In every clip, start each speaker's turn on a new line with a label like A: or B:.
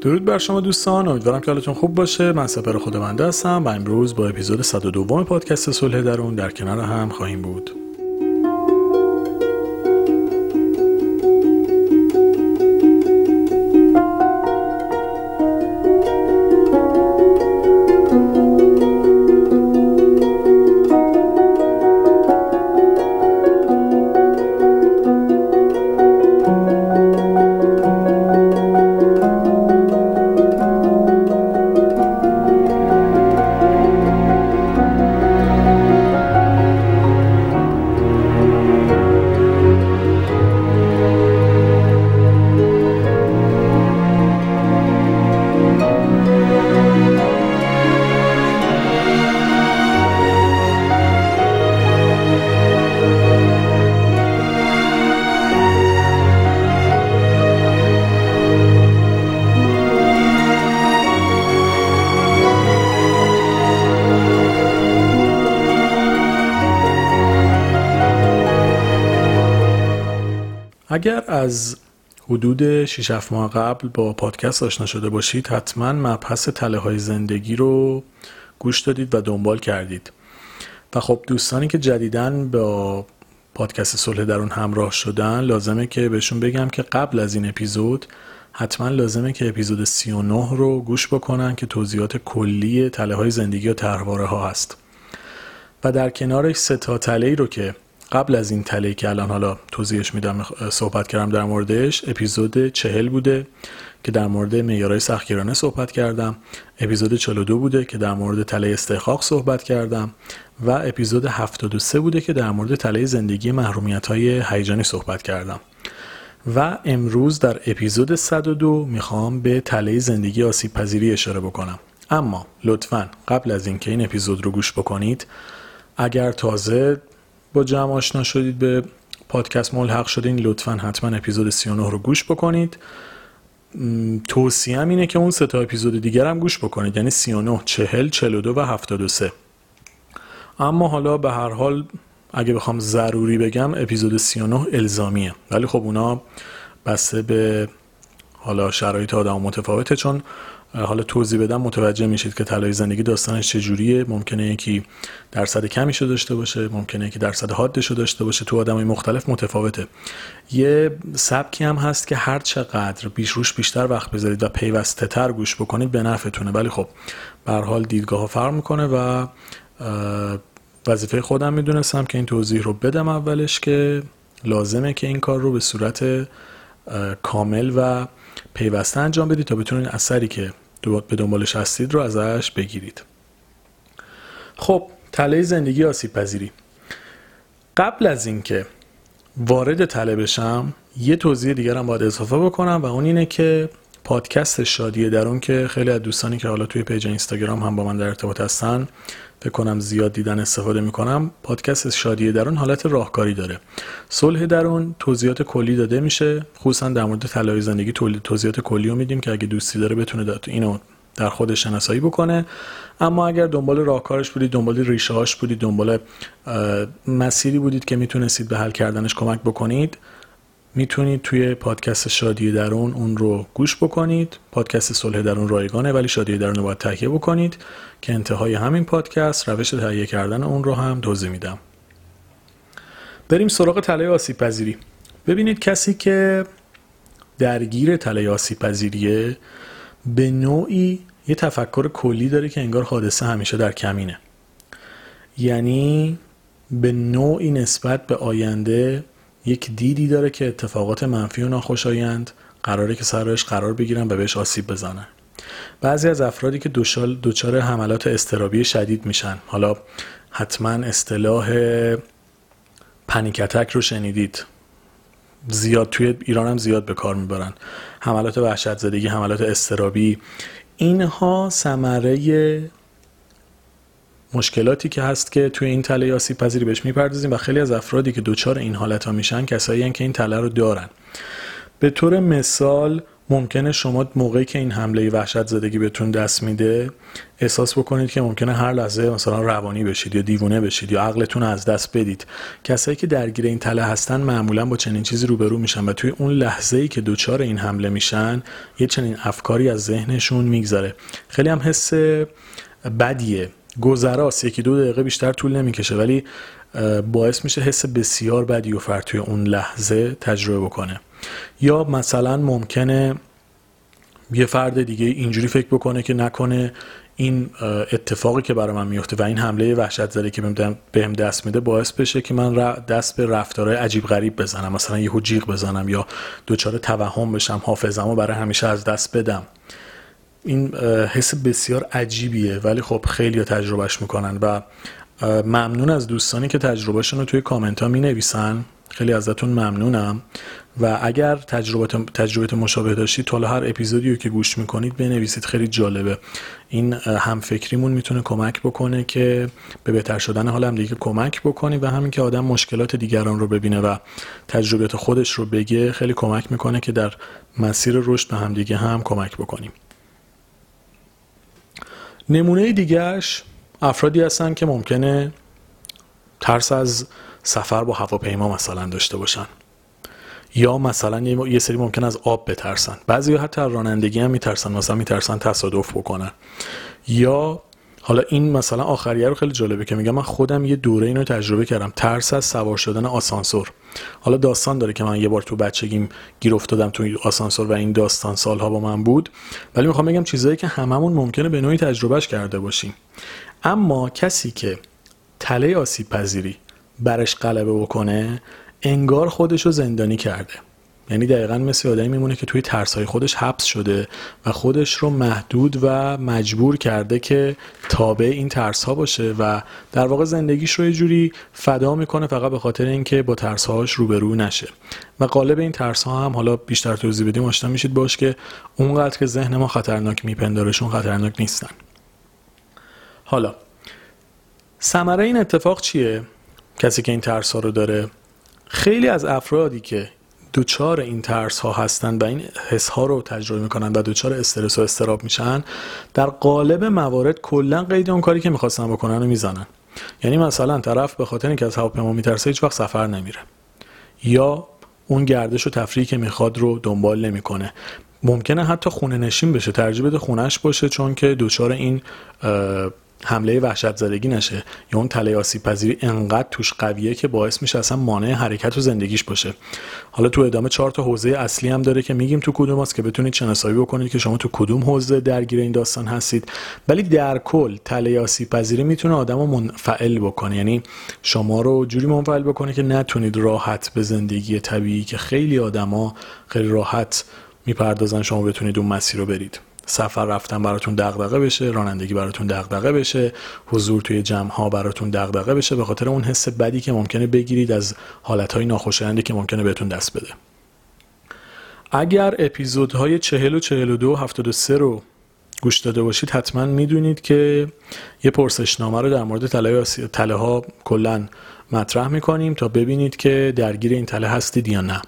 A: درود بر شما دوستان امیدوارم که حالتون خوب باشه. من سپر خودمنده هستم و امروز با اپیزود 102 پادکست صلح درون در کنار هم خواهیم بود. از حدود 6 7 ماه قبل با پادکست آشنا شده باشید حتما مبحث تله های زندگی رو گوش دادید و دنبال کردید. و خب دوستانی که جدیدن با پادکست صلح در اون همراه شدن لازمه که بهشون بگم که قبل از این اپیزود حتما لازمه که اپیزود 39 رو گوش بکنن که توضیحات کلی تله های زندگی و تحواره ها هست. و در کنارش سه تا تله رو که قبل از این تله که الان حالا توضیحش میدم صحبت کردم در موردش اپیزود چهل بوده که در مورد معیارهای سختگیرانه صحبت کردم. اپیزود 42 بوده که در مورد تله استحقاق صحبت کردم. و اپیزود 73 بوده که در مورد تله زندگی محرومیت های هیجانی صحبت کردم. و امروز در اپیزود 102 می‌خوام به تله زندگی آسیب پذیری اشاره بکنم. اما لطفا قبل از اینکه این اپیزود رو گوش بکنید اگر تازه با جمع آشنا شدید به پادکست ملحق شدین لطفا حتما اپیزود 39 رو گوش بکنید. توصیم اینه که اون سه تا اپیزود دیگر هم گوش بکنید یعنی 39 40 42 و 73 اما حالا به هر حال اگه بخوام ضروری بگم اپیزود 39 الزامیه. ولی خب اونا بسته به حالا شرایط آدم متفاوته چون حالا توضیح بدم متوجه میشید که طلای زندگی داستانش چجوریه. ممکنه یکی درصد کمیشو داشته باشه ممکنه یکی درصد حادشو داشته باشه. تو آدمای مختلف متفاوته. یه سبکی هم هست که هر چقدر بیش روش بیشتر وقت بذارید و پیوسته تر گوش بکنید به نفعتونه. ولی خب به حال دیدگاه ها فرق می‌کنه و وظیفه خودم می‌دونستم که این توضیح رو بدم اولش که لازمه که این کار رو به صورت کامل و پیوسته انجام بدید تا بتونید اثری که به دنبالش هستید رو ازش بگیرید. خب تله زندگی آسیب پذیری. قبل از اینکه وارد تله بشم یه توضیح دیگرم باید اضافه بکنم و اون اینه که پادکست شادی درون که خیلی از دوستانی که حالا توی پیج اینستاگرام هم با من در ارتباط هستن فکر کنم زیاد دیدن استفاده می‌کنم پادکست شادی درون حالت راهکاری داره. صلح درون توضیحات کلی داده میشه خصوصا در مورد طلای زندگی توضیحات کلی رو میدیم که اگه دوستی داره بتونه اینو در خودش شناسایی بکنه. اما اگر دنبال راهکارش بودید دنبال ریشه هاش بودید دنبال مسیری بودید که می‌تونستید به حل کردنش کمک بکنید می‌تونید توی پادکست شادی درون اون رو گوش بکنید. پادکست صلح درون رایگانه ولی شادی درون رو باید تهیه بکنید که انتهای همین پادکست روش تهیه کردن اون رو هم توضیح میدم. بریم سراغ تله آسیب پذیری. ببینید کسی که درگیر تله آسیب پذیریه به نوعی یه تفکر کلی داره که انگار حادثه همیشه در کمینه. یعنی به نوعی نسبت به آینده یک دیدی داره که اتفاقات منفی و ناخوشایند قراره که سرش قرار بگیرن و بهش آسیب بزنن. بعضی از افرادی که دچار حملات استرابی شدید میشن. حالا حتما اصطلاح پنیکتک رو شنیدید. زیاد توی ایران هم زیاد به کار می‌برن. حملات وحشت زدگی حملات استرابی اینها ثمره مشکلاتی که هست که توی این تله آسیب پذیری بهش می‌پردازیم و خیلی از افرادی که دچار این حالت ها میشن کسایی که این تله رو دارن. به طور مثال ممکنه شما موقعی که این حمله وحشت زدگی بهتون دست میده احساس بکنید که ممکنه هر لحظه مثلا روانی بشید یا دیوونه بشید یا عقلتون از دست بدید. کسایی که درگیر این تله هستن معمولا با چنین چیزی روبرو میشن و توی اون لحظه ای که دچار این حمله میشن یه چنین افکاری از ذهنشون میگذره. خیلی هم حس بدیه. گذراست یکی دو دقیقه بیشتر طول نمی‌کشه ولی باعث میشه حس بسیار بدی و فرد توی اون لحظه تجربه بکنه. یا مثلا ممکنه یه فرد دیگه اینجوری فکر بکنه که نکنه این اتفاقی که برای من میفته و این حمله وحشت زده که بهم دست میده باعث بشه که من دست به رفتارهای عجیب غریب بزنم مثلا یهو جیغ بزنم یا دچار توهم بشم حافظمو برای همیشه از دست بدم. این حس بسیار عجیبیه ولی خب خیلی تجربهش می‌کنن و ممنون از دوستانی که تجربهشون رو توی کامنت ها می نویسن خیلی ازتون ممنونم. و اگر تجربه مشابه داشتید تا هر اپیزودی رو که گوش می‌کنید بنویسید. خیلی جالبه. این همفکریمون می‌تونه کمک بکنه که به بهتر شدن حال هم دیگه کمک بکنی و همین که آدم مشکلات دیگران رو ببینه و تجربیات خودش رو بگه خیلی کمک می‌کنه که در مسیر رشد به هم دیگه هم کمک بکنیم. نمونه دیگهش افرادی هستن که ممکنه ترس از سفر با هواپیما مثلا داشته باشن. یا مثلا یه سری ممکن از آب بترسن. بعضی حتی رانندگی هم میترسن مثلا میترسن تصادف بکنن. یا حالا این مثلا آخریه رو خیلی جالبه که میگم من خودم یه دوره اینو تجربه کردم. ترس از سوار شدن آسانسور. حالا داستان داره که من یه بار تو بچگیم گیر افتادم تو آسانسور و این داستان سالها با من بود. ولی می‌خوام بگم چیزایی که هممون ممکنه به نوعی تجربهش کرده باشیم. اما کسی که تله آسیب پذیری برش غلبه بکنه انگار خودش رو زندانی کرده. یعنی دقیقا مثل آدمی میمونه که توی ترسهای خودش حبس شده و خودش رو محدود و مجبور کرده که تابع این ترس ها باشه و در واقع زندگیش رو یه جوری فدا می‌کنه فقط به خاطر اینکه با ترس هاش روبرو نشه. و قالب این ترس ها هم حالا بیشتر توضیح بدیم آشنا میشید باش که اونقدر که ذهن ما خطرناک میپندارشون خطرناک نیستن. حالا ثمره این اتفاق چیه؟ کسی که این ترس ها رو داره. خیلی از افرادی که دوچار این ترس ها هستند و این حس ها رو تجربه می‌کنن و دوچار استرس و استراب میشن در قالب موارد کلا قید اون کاری که می‌خواستن بکنن رو می‌زنن. یعنی مثلا طرف به خاطر اینکه از هواپیما میترسه هیچ وقت سفر نمیره. یا اون گردش و تفریحی که می‌خواد رو دنبال نمی‌کنه. ممکنه حتی خونه نشین بشه ترجیح بده خونش باشه چون که دوچار این حمله وحشت زدگی نشه یا اون تله آسیب پذیری انقدر توش قویه که باعث میشه اصلا مانع حرکت و زندگیش باشه. حالا تو ادامه چهار تا حوزه اصلی هم داره که میگیم تو کدوم است که بتونید شناسایی بکنید که شما تو کدوم حوزه درگیر این داستان هستید. ولی در کل تله آسیب پذیری می‌تونه آدمو منفعل بکنه. یعنی شما رو جوری منفعل بکنه که نتونید راحت به زندگی طبیعی که خیلی آدما خیلی راحت می‌پردازن شما بتونید اون مسیر رو برید. سفر رفتن براتون دغدغه بشه رانندگی براتون دغدغه بشه حضور توی جمع ها براتون دغدغه بشه به خاطر اون حس بدی که ممکنه بگیرید از حالت های ناخوشایندی که ممکنه بهتون دست بده. اگر اپیزودهای 40 و 42 و 73 رو گوش داده باشید حتما می‌دونید که یه پرسشنامه رو در مورد تله, تله ها کلا مطرح می‌کنیم تا ببینید که درگیر این تله هستید یا نه.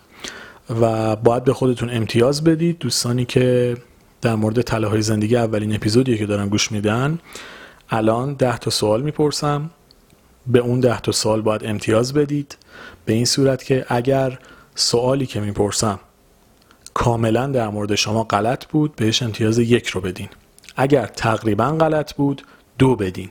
A: و باید به خودتون امتیاز بدید. دوستانی که در مورد تله های زندگی اولین اپیزودی که دارم گوش میدن. الان ده تا سوال می‌پرسم. به اون ده تا سوال باید امتیاز بدید. به این صورت که اگر سوالی که می‌پرسم کاملا در مورد شما غلط بود بهش امتیاز یک رو بدین. اگر تقریبا غلط بود دو بدین.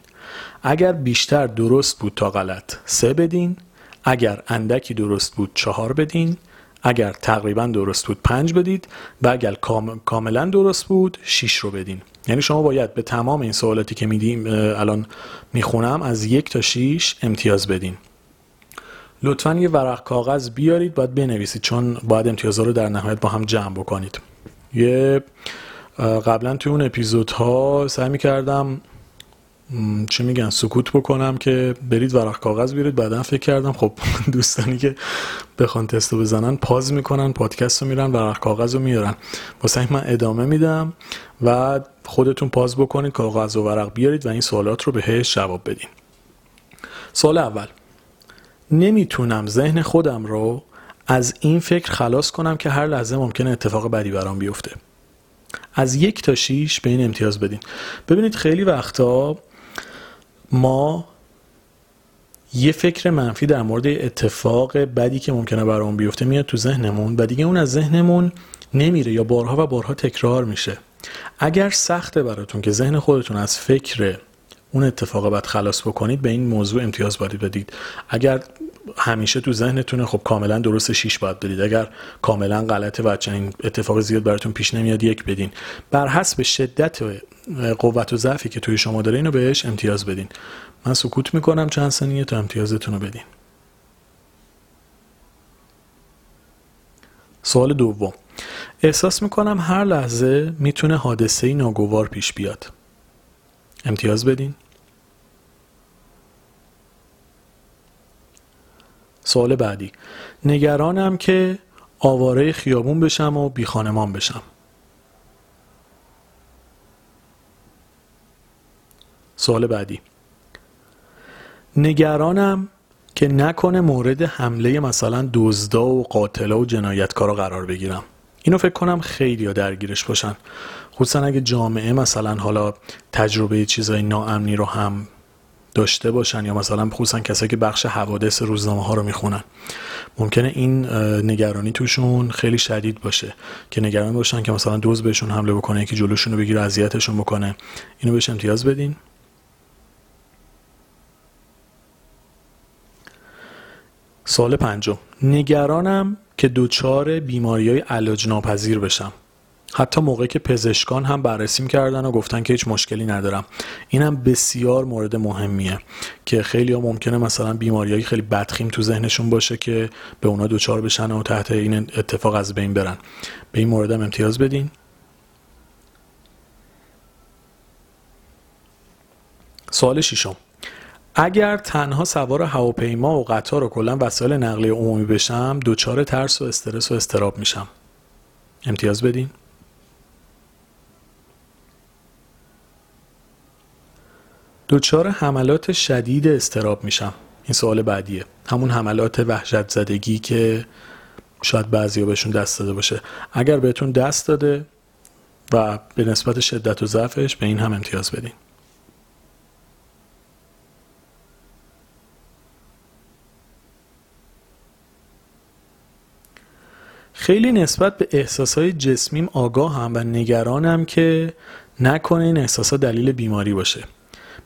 A: اگر بیشتر درست بود تا غلط سه بدین. اگر اندکی درست بود چهار بدین. اگر تقریبا درست بود پنج بدید و اگر کاملا درست بود 6 رو بدین. یعنی شما باید به تمام این سوالاتی که میدیم الان می‌خونم از یک تا 6 امتیاز بدین. لطفا یه ورق کاغذ بیارید باید بنویسید چون باید امتیازها رو در نهایت با هم جمع بکنید. یه قبلا توی اون اپیزودها سعی می‌کردم چی میگن سکوت بکنم که برید ورق کاغذ بیارید. بعدا فکر کردم خب دوستانی که بخوان تستو بزنن پاز می‌کنن پادکست رو میرن ورق کاغذ رو میارن. واسه من ادامه میدم و خودتون پاز بکنید کاغذ و ورق بیارید و این سوالات رو بهش جواب بدین. سوال اول. نمی‌تونم ذهن خودم رو از این فکر خلاص کنم که هر لحظه ممکنه اتفاق بدی برام بیفته. از یک تا شیش به این امتیاز بدین. ببینید خیلی وقتا ما یه فکر منفی در مورد اتفاق بدی که ممکنه برام بیفته میاد تو ذهنمون و دیگه اون از ذهنمون نمیره یا بارها و بارها تکرار میشه. اگر سخته براتون که ذهن خودتون از فکر اون اتفاق بد خلاص بکنید به این موضوع امتیاز باید بدید. اگر همیشه تو ذهنتونه خب کاملا درست شیش باید بدید. اگر کاملا غلطه و چنین اتفاق زیاد براتون پیش نمیاد یک بدین. بر حسب شدت قوت و ضعفی که توی شما داره اینو بهش امتیاز بدین. من سکوت می‌کنم چند ثانیه تا امتیازتون رو بدین. سوال دوم. احساس می‌کنم هر لحظه می‌تونه حادثه ناگوار پیش بیاد. امتیاز بدین. سوال بعدی. نگرانم که آواره خیابون بشم و بی خانمان بشم. سوال بعدی. نگرانم که نکنه مورد حمله مثلا دزدا و قاتلا و جنایتکارا قرار بگیرم. اینو فکر کنم خیلی ها درگیرش باشن. خصوصا اگه جامعه مثلا حالا تجربه چیزای ناامنی رو هم داشته باشن یا مثلا خصوصا کسایی که بخش حوادث روزنامه ها رو می‌خونن. ممکنه این نگرانی توشون خیلی شدید باشه. که نگران باشن که مثلا دوز بهشون حمله بکنه یکی جلوشون رو بگیره اذیتشون بکنه. اینو بهش امتیاز بدین. سال پنجم. نگرانم که دوچار بیماری های علاج ناپذیر بشم. حتی موقعی که پزشکان هم بررسیم کردن و گفتن که هیچ مشکلی ندارم. این هم بسیار مورد مهمیه که خیلی ها ممکنه مثلا بیماریایی خیلی بدخیم تو ذهنشون باشه که به اونا دوچار بشن و تحت این اتفاق از بین برن. به این مورد هم امتیاز بدین. سوال ششم. اگر تنها سوار هواپیما و قطار و کلا وسایل نقلیه عمومی بشم دوچار ترس و استرس و استراب میشم. امتیاز بدین. دوچار حملات شدید استراب میشم. این سوال بعدیه. همون حملات وحشت زدگی که شاید بعضی بهشون دست داده باشه. اگر بهتون دست داده و به نسبت شدت و ضعفش به این هم امتیاز بدین. خیلی نسبت به احساسهای جسمیم آگاه هم و نگرانم که نکنه این احساسات دلیل بیماری باشه.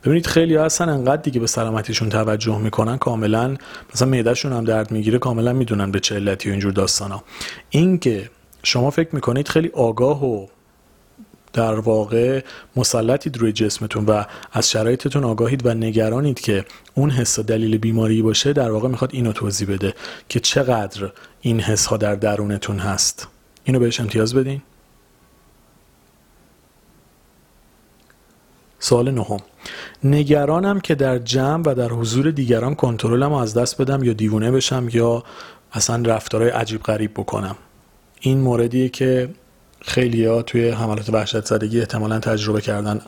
A: ببینید خیلی هستن انقدر دیگه به سلامتیشون توجه می‌کنن کاملا مثلا معدهشون هم درد می‌گیره کاملا می‌دونن به چه علتی و اینجور داستانا. این که شما فکر می‌کنید خیلی آگاه و در واقع مسلطید روی جسمتون و از شرایطتون آگاهید و نگرانید که اون حس دلیل بیماری باشه در واقع می‌خواد اینو توضیح بده که چقدر این حس ها در درونتون هست. اینو بهش امتیاز بدین. سوال نهم. نگرانم که در جمع و در حضور دیگران کنترلم از دست بدم یا دیوونه بشم یا اصلا رفتارهای عجیب غریب بکنم. این موردیه که خیلی ها توی حملات وحشت زدگی احتمالا تجربه کردن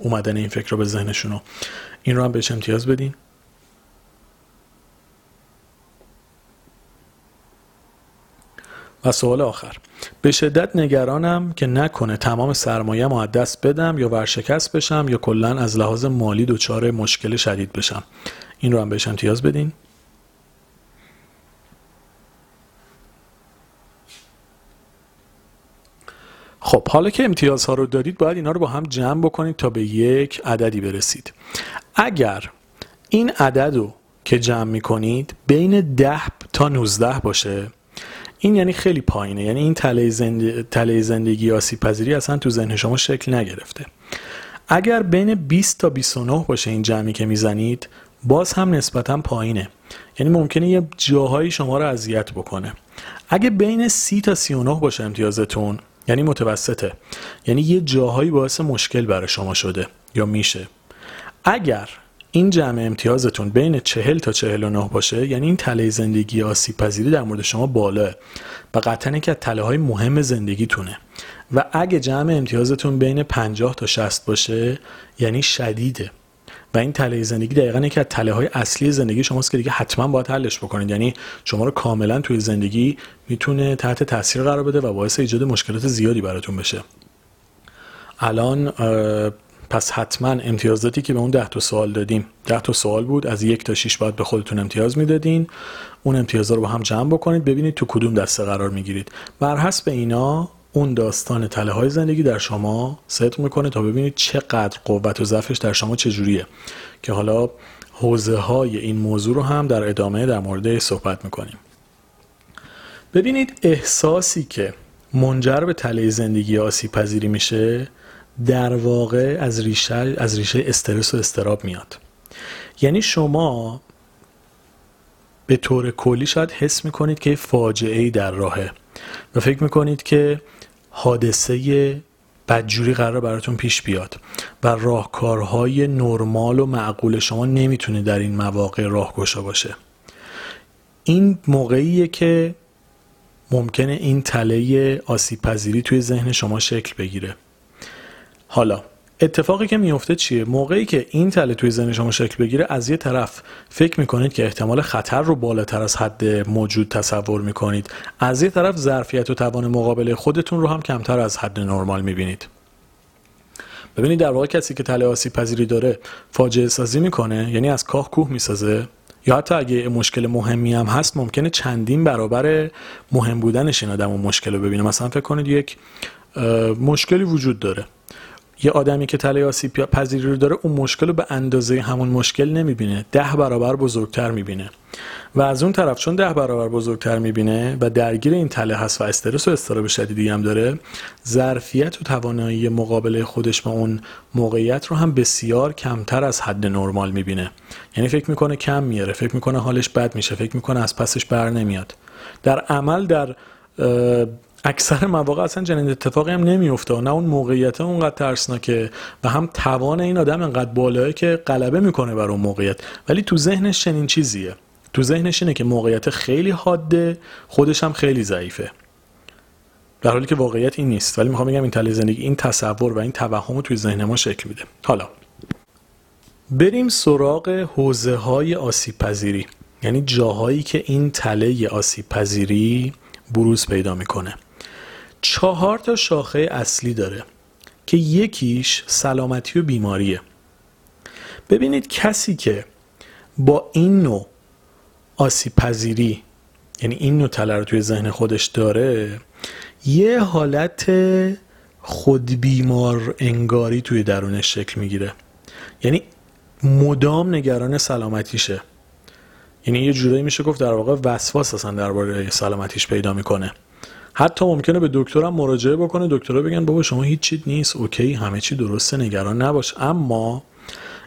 A: اومدن این فکر رو به ذهنشونو این رو هم بهش امتیاز بدین. و سوال آخر. به شدت نگرانم که نکنه تمام سرمایه از دست بدم یا ورشکست بشم یا کلا از لحاظ مالی دچار مشکل شدید بشم. این رو هم بهش امتیاز بدین. خب حالا که امتیازها رو دارید باید اینا رو با هم جمع بکنید تا به یک عددی برسید. اگر این عدد رو که جمع می‌کنید بین 10 تا 19 باشه این یعنی خیلی پایینه. یعنی این تله, زند... زندگی آسیب پذیری اصلا تو ذهن شما شکل نگرفته. اگر بین 20 تا 29 باشه این جمعی که می‌زنید باز هم نسبتا پایینه. یعنی ممکنه یه جاهایی شما رو اذیت بکنه. اگه بین 30 تا 39 باشه امتیازتون یعنی متوسطه. یعنی یه جاهایی باعث مشکل برای شما شده یا میشه. اگر این جمع امتیازتون بین 40 تا 49 باشه؟ یعنی این تله زندگی آسیب پذیری در مورد شما بالاه و قطعا که از تله های مهم زندگیتونه. و اگه جمع امتیازتون بین 50 تا 60 باشه یعنی شدیده. و این تله زندگی دقیقا یکی از تله های اصلی زندگی شماست که دیگه حتما باید حلش بکنید. یعنی شما رو کاملا توی زندگی می‌تونه تحت تاثیر قرار بده و باعث ایجاد مشکلات زیادی براتون بشه. الان پس حتما امتیازاتی که به اون ده تا سوال دادیم. ده تا سوال بود از یک تا 6 باید به خودتون امتیاز می‌دادین. اون امتیازا رو با هم جمع بکنید ببینید تو کدوم دسته قرار می‌گیرید. بر حسب اینا اون داستان تله های زندگی در شما صدق می‌کنه تا ببینید چقدر قوت و ضعفش در شما چجوریه. که حالا حوزه های این موضوع رو هم در ادامه در مورد صحبت می‌کنیم. ببینید احساسی که منجر به تله زندگی آسیب پذیری میشه در واقع از ریشه از ریشه استرس و استراب میاد. یعنی شما به طور کلی شاید حس می‌کنید که فاجعه ای در راهه و فکر می‌کنید که حادثه بدجوری قرار براتون پیش بیاد و راهکارهای نرمال و معقول شما نمی‌تونه در این مواقع راهگشا باشه. این موقعیه که ممکنه این تله آسیب پذیری توی ذهن شما شکل بگیره. حالا اتفاقی که میفته چیه؟ موقعی که این تله توی ذهن شما شکل بگیره از یه طرف فکر می‌کنید که احتمال خطر رو بالاتر از حد موجود تصور می‌کنید. از یه طرف ظرفیت و توان مقابله خودتون رو هم کمتر از حد نرمال می‌بینید. ببینید در واقع کسی که تله آسیب پذیری داره فاجعه سازی می‌کنه یعنی از کاه کوه می‌سازه؟ یا حتی اگه مشکل مهمی هم هست ممکنه چندین برابر مهم بودنش این آدم مشکل رو ببینه. مثلا فکر کنید یک مشکلی وجود داره. یه آدمی که تله آسیب پذیری رو داره اون مشکل رو به اندازه همون مشکل نمی‌بینه. ده برابر بزرگتر می‌بینه. و از اون طرف چون ده برابر بزرگتر می‌بینه و درگیر این تله هست و استرس و استراب شدیدی هم داره ظرفیت و توانایی مقابله خودش با اون موقعیت رو هم بسیار کمتر از حد نرمال می‌بینه. یعنی فکر می‌کنه کم میاره فکر می‌کنه حالش بد میشه فکر می‌کنه از پسش بر نمیاد. در عمل در اکثر مواقع اصلا چنین اتفاقی هم نمیفته نه اون موقعیت اونقدر ترسناکه و هم توان این آدم انقدر بالاه که غلبه می‌کنه بر اون موقعیت. ولی تو ذهنش چنین چیزیه. تو ذهنش اینه که موقعیت خیلی حاده خودش هم خیلی ضعیفه. در حالی که واقعیت این نیست. ولی می‌خوام بگم این تله زندگی این تصور و این توهم رو توی ذهن ما شکل میده. حالا بریم سراغ حوزه های آسیب پذیری یعنی جاهایی که این تله آسیب پذیری بروز پیدا می‌کنه. چهار تا شاخه اصلی داره که یکیش سلامتی و بیماریه. ببینید کسی که با این نوع آسیب پذیری یعنی این نوع تله رو توی ذهن خودش داره یه حالت خود بیمار انگاری توی درونش شکل می‌گیره. یعنی مدام نگران سلامتیشه. یعنی یه جورایی میشه گفت در واقع وسواس اصلا درباره سلامتیش پیدا می‌کنه. حتی ممکنه به دکترم مراجعه بکنه. دکترها بگن بابا شما هیچ چیز نیست. اوکی همه چی درسته نگران نباش. اما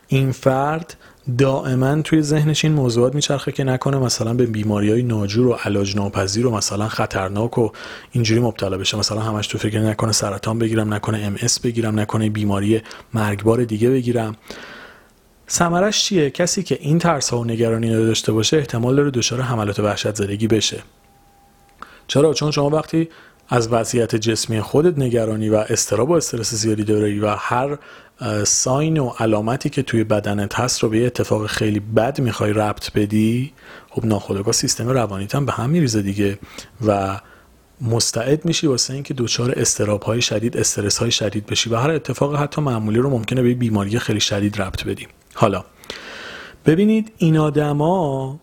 A: این فرد دائما توی ذهنش این موضوعات میچرخه که نکنه مثلا به بیماری های ناجور و علاج ناپذیر و مثلا خطرناک و اینجوری مبتلا بشه. مثلا همش تو فکر نکنه سرطان بگیرم نکنه ام بگیرم نکنه بیماری مرگبار دیگه بگیرم. ثمرش چیه؟ کسی که این ترس ها و نگرانی داشته باشه احتمال داره دچار حملات وحشت زدگی بشه. چرا؟ چون شما وقتی از وضعیت جسمی خودت نگرانی و استراب و استرس زیادی داری و هر ساین و علامتی که توی بدنت هست رو به یه اتفاق خیلی بد می‌خوای ربط بدی خب ناخودآگاه سیستم روانیت هم به هم میریزه دیگه و مستعد میشی واسه اینکه دچار استراب های شدید استرس های شدید بشی و هر اتفاق حتی معمولی رو ممکنه به بیماری خیلی شدید ربط بدیم حالا ببینید این آدما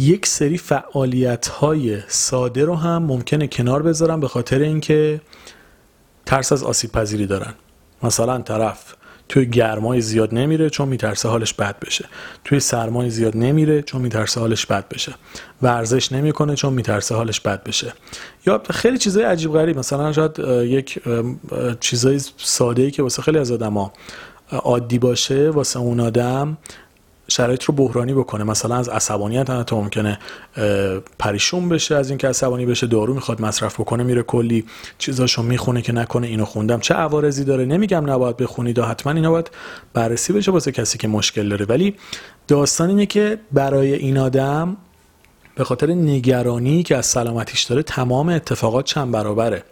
A: یک سری فعالیت های ساده رو هم ممکنه کنار بذارن به خاطر اینکه ترس از آسیب پذیری دارن. مثلا طرف توی گرمای زیاد نمیره چون میترسه حالش بد بشه. توی سرمای زیاد نمیره چون میترسه حالش بد بشه. ورزش نمی‌کنه چون میترسه حالش بد بشه. یا خیلی چیزای عجیب غریب مثلا شاید یک چیزای ساده ای که واسه خیلی از آدما عادی باشه واسه اون آدم شرایط رو بحرانی بکنه. مثلا از عصبانیت هم ممکنه پریشون بشه از اینکه عصبانی بشه دارو می‌خواد مصرف بکنه میره کلی چیزاشو می‌خونه که نکنه اینو خوندم. چه عوارضی داره؟ نمیگم نباید بخونید و حتما اینا باید بررسی بشه واسه کسی که مشکل داره. ولی داستان اینه که برای این آدم به خاطر نگرانی که از سلامتیش داره تمام اتفاقات چند برابره.